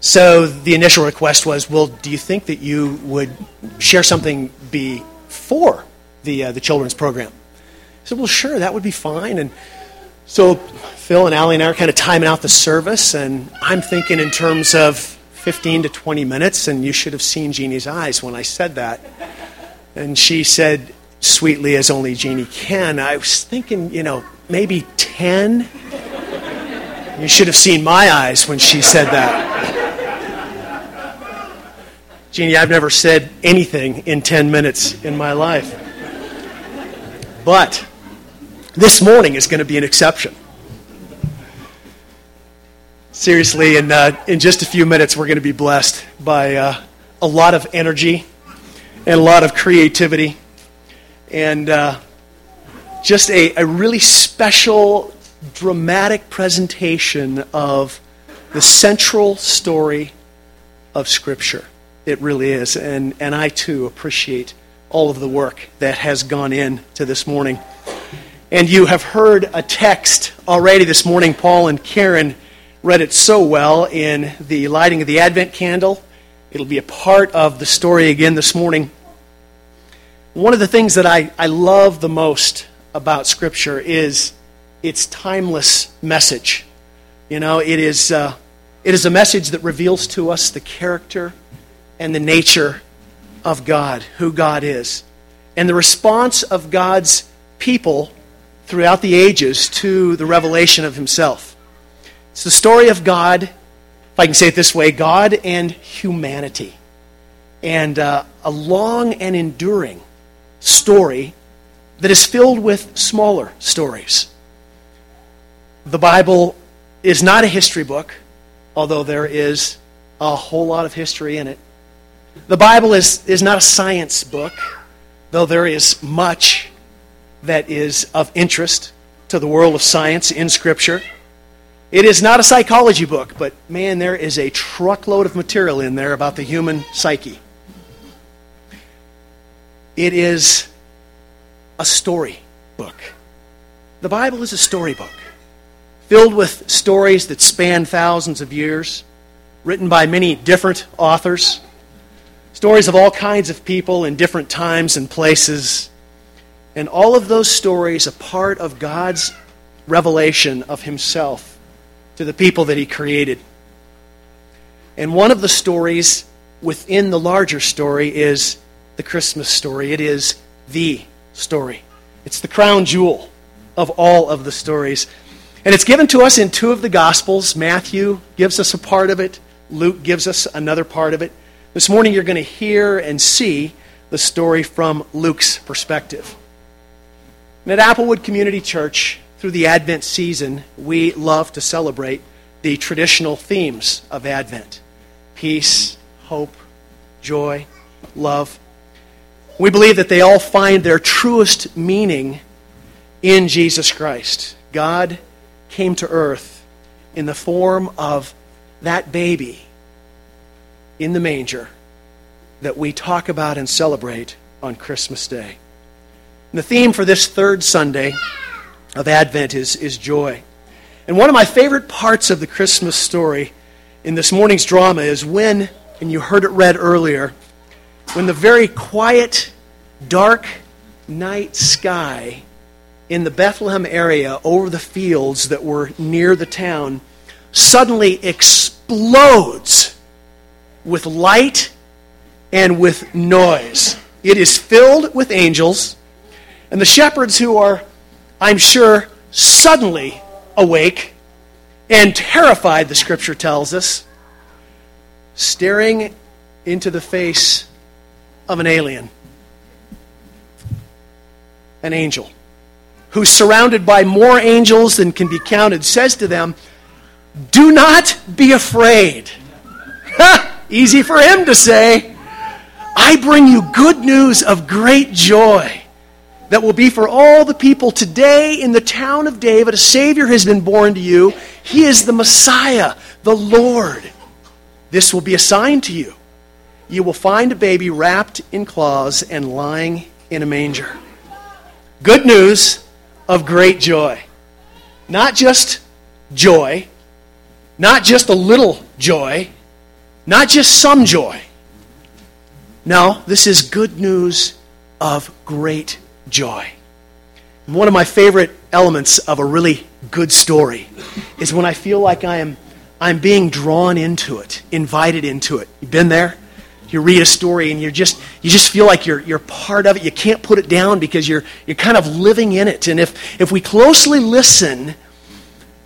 So the initial request was, well, do you think that you would share something before the, uh, the children's program? I said, well, sure, that would be fine. And so Phil and Allie and I are kind of timing out the service, and I'm thinking in terms of 15 to 20 minutes, and you should have seen Jeannie's eyes when I said that. And she said, sweetly as only Jeannie can, I was thinking, you know, maybe 10. You should have seen my eyes when she said that. Jeannie, I've never said anything in 10 minutes in my life. But this morning is going to be an exception. Seriously, in, uh, in just a few minutes, we're going to be blessed by uh, a lot of energy and a lot of creativity and uh, just a, a really special, dramatic presentation of the central story of Scripture. It really is. And, and I, too, appreciate all of the work that has gone in to this morning. And you have heard a text already this morning. Paul and Karen read it so well in the lighting of the Advent candle. It'll be a part of the story again this morning. One of the things that I, I love the most about Scripture is its timeless message. You know, it is, uh, it is a message that reveals to us the character and the nature of God, who God is, and the response of God's people throughout the ages to the revelation of Himself. It's the story of God, if I can say it this way God and humanity. And uh, a long and enduring story that is filled with smaller stories. The Bible is not a history book, although there is a whole lot of history in it. The Bible is, is not a science book, though there is much that is of interest to the world of science in Scripture. It is not a psychology book, but man, there is a truckload of material in there about the human psyche. It is a story book. The Bible is a storybook filled with stories that span thousands of years, written by many different authors, stories of all kinds of people in different times and places. And all of those stories a part of God's revelation of Himself to the people that He created. And one of the stories within the larger story is the Christmas story. It is the story. It's the crown jewel of all of the stories. And it's given to us in two of the Gospels. Matthew gives us a part of it, Luke gives us another part of it. This morning you're going to hear and see the story from Luke's perspective. And at Applewood Community Church, through the Advent season, we love to celebrate the traditional themes of Advent peace, hope, joy, love. We believe that they all find their truest meaning in Jesus Christ. God came to earth in the form of that baby in the manger that we talk about and celebrate on Christmas Day. And the theme for this third Sunday of Advent is, is joy. And one of my favorite parts of the Christmas story in this morning's drama is when, and you heard it read earlier, when the very quiet, dark night sky in the Bethlehem area over the fields that were near the town suddenly explodes with light and with noise. It is filled with angels, and the shepherds who are, I'm sure, suddenly awake and terrified, the scripture tells us, staring into the face of an alien, an angel, who's surrounded by more angels than can be counted, says to them, Do not be afraid. Easy for him to say. I bring you good news of great joy that will be for all the people. Today, in the town of David, a Savior has been born to you. He is the Messiah, the Lord. This will be a sign to you. You will find a baby wrapped in cloths and lying in a manger. Good news of great joy. Not just joy, not just a little joy, Not just some joy. No, this is good news of great joy. One of my favorite elements of a really good story is when I feel like I am I'm being drawn into it, invited into it. You've been there? You read a story and you just you just feel like you're you're part of it. You can't put it down because you're you're kind of living in it. And if if we closely listen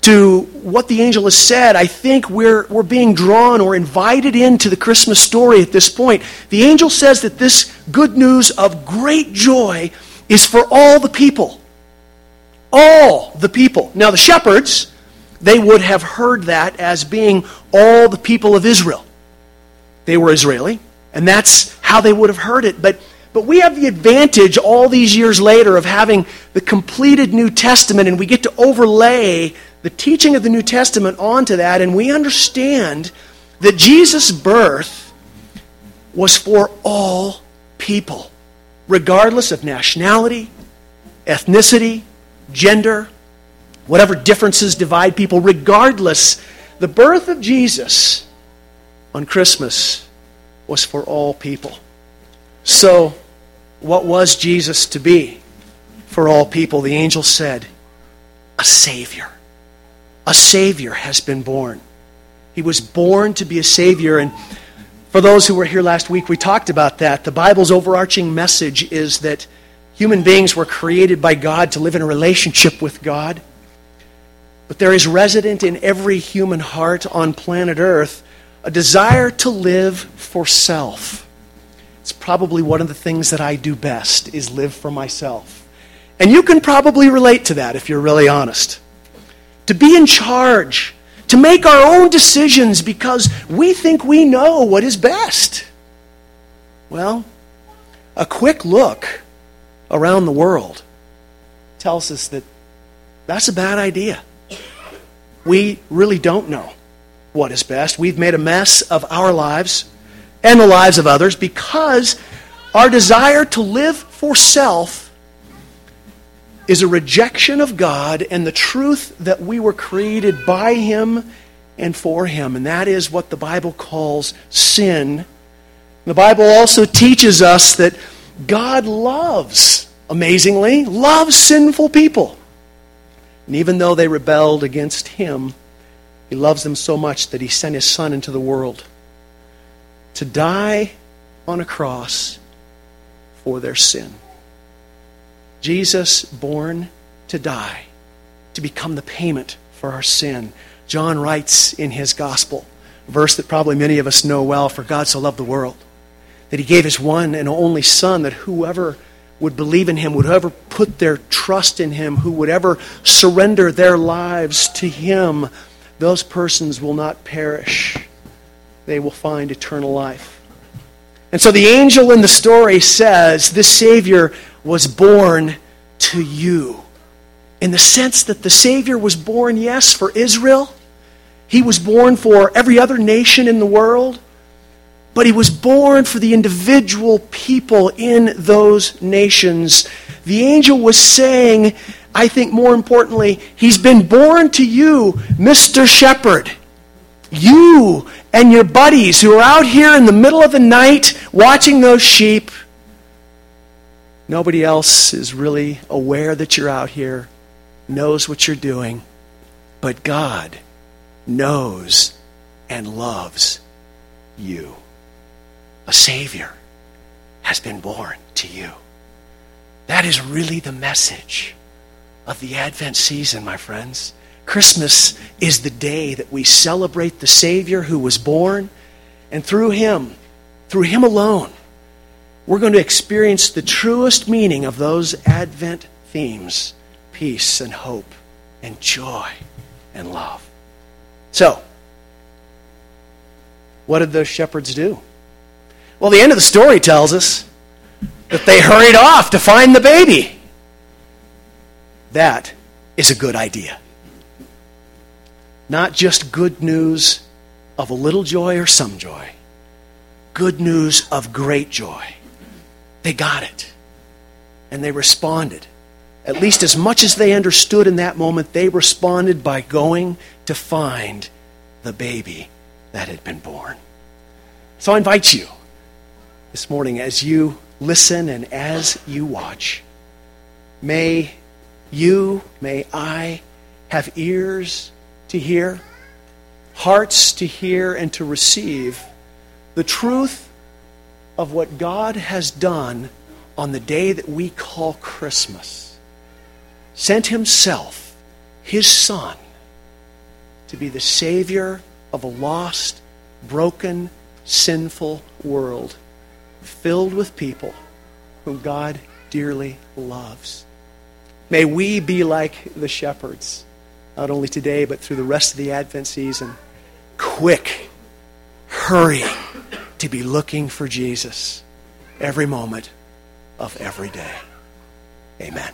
to what the angel has said, I think we're we're being drawn or invited into the Christmas story at this point. The angel says that this good news of great joy is for all the people. All the people. Now the shepherds they would have heard that as being all the people of Israel. They were Israeli, and that's how they would have heard it. But, but we have the advantage all these years later of having the completed New Testament, and we get to overlay the teaching of the New Testament onto that, and we understand that Jesus' birth was for all people, regardless of nationality, ethnicity, gender, whatever differences divide people, regardless, the birth of Jesus on Christmas was for all people. So, what was Jesus to be for all people? The angel said, A Savior. A Savior has been born. He was born to be a Savior. And for those who were here last week, we talked about that. The Bible's overarching message is that human beings were created by God to live in a relationship with God. But there is resident in every human heart on planet Earth a desire to live for self. It's probably one of the things that I do best is live for myself. And you can probably relate to that if you're really honest. To be in charge, to make our own decisions because we think we know what is best. Well, a quick look around the world tells us that that's a bad idea we really don't know what is best. We've made a mess of our lives and the lives of others because our desire to live for self is a rejection of God and the truth that we were created by Him and for Him. And that is what the Bible calls sin. The Bible also teaches us that God loves, amazingly, loves sinful people. And even though they rebelled against him, he loves them so much that he sent his son into the world to die on a cross for their sin. Jesus born to die, to become the payment for our sin. John writes in his gospel, verse that probably many of us know well, for God so loved the world, that he gave his one and only son that whoever would believe in him, would ever put their trust in him, who would ever surrender their lives to him, those persons will not perish. They will find eternal life. And so the angel in the story says this Savior was born to you. In the sense that the Savior was born, yes, for Israel. He was born for every other nation in the world but he was born for the individual people in those nations. The angel was saying, I think more importantly, he's been born to you, Mr. Shepherd. You and your buddies who are out here in the middle of the night watching those sheep. Nobody else is really aware that you're out here, knows what you're doing. But God knows and loves you a Savior has been born to you. That is really the message of the Advent season, my friends. Christmas is the day that we celebrate the Savior who was born, and through Him, through Him alone, we're going to experience the truest meaning of those Advent themes peace and hope and joy and love. So, what did those shepherds do? Well, the end of the story tells us that they hurried off to find the baby. That is a good idea. Not just good news of a little joy or some joy, good news of great joy. They got it. And they responded. At least as much as they understood in that moment, they responded by going to find the baby that had been born. So I invite you this morning as you listen and as you watch, may you, may I have ears to hear, hearts to hear and to receive the truth of what God has done on the day that we call Christmas. Sent Himself, His Son, to be the Savior of a lost, broken, sinful world filled with people whom God dearly loves. May we be like the shepherds, not only today, but through the rest of the Advent season, quick, hurrying to be looking for Jesus every moment of every day. Amen.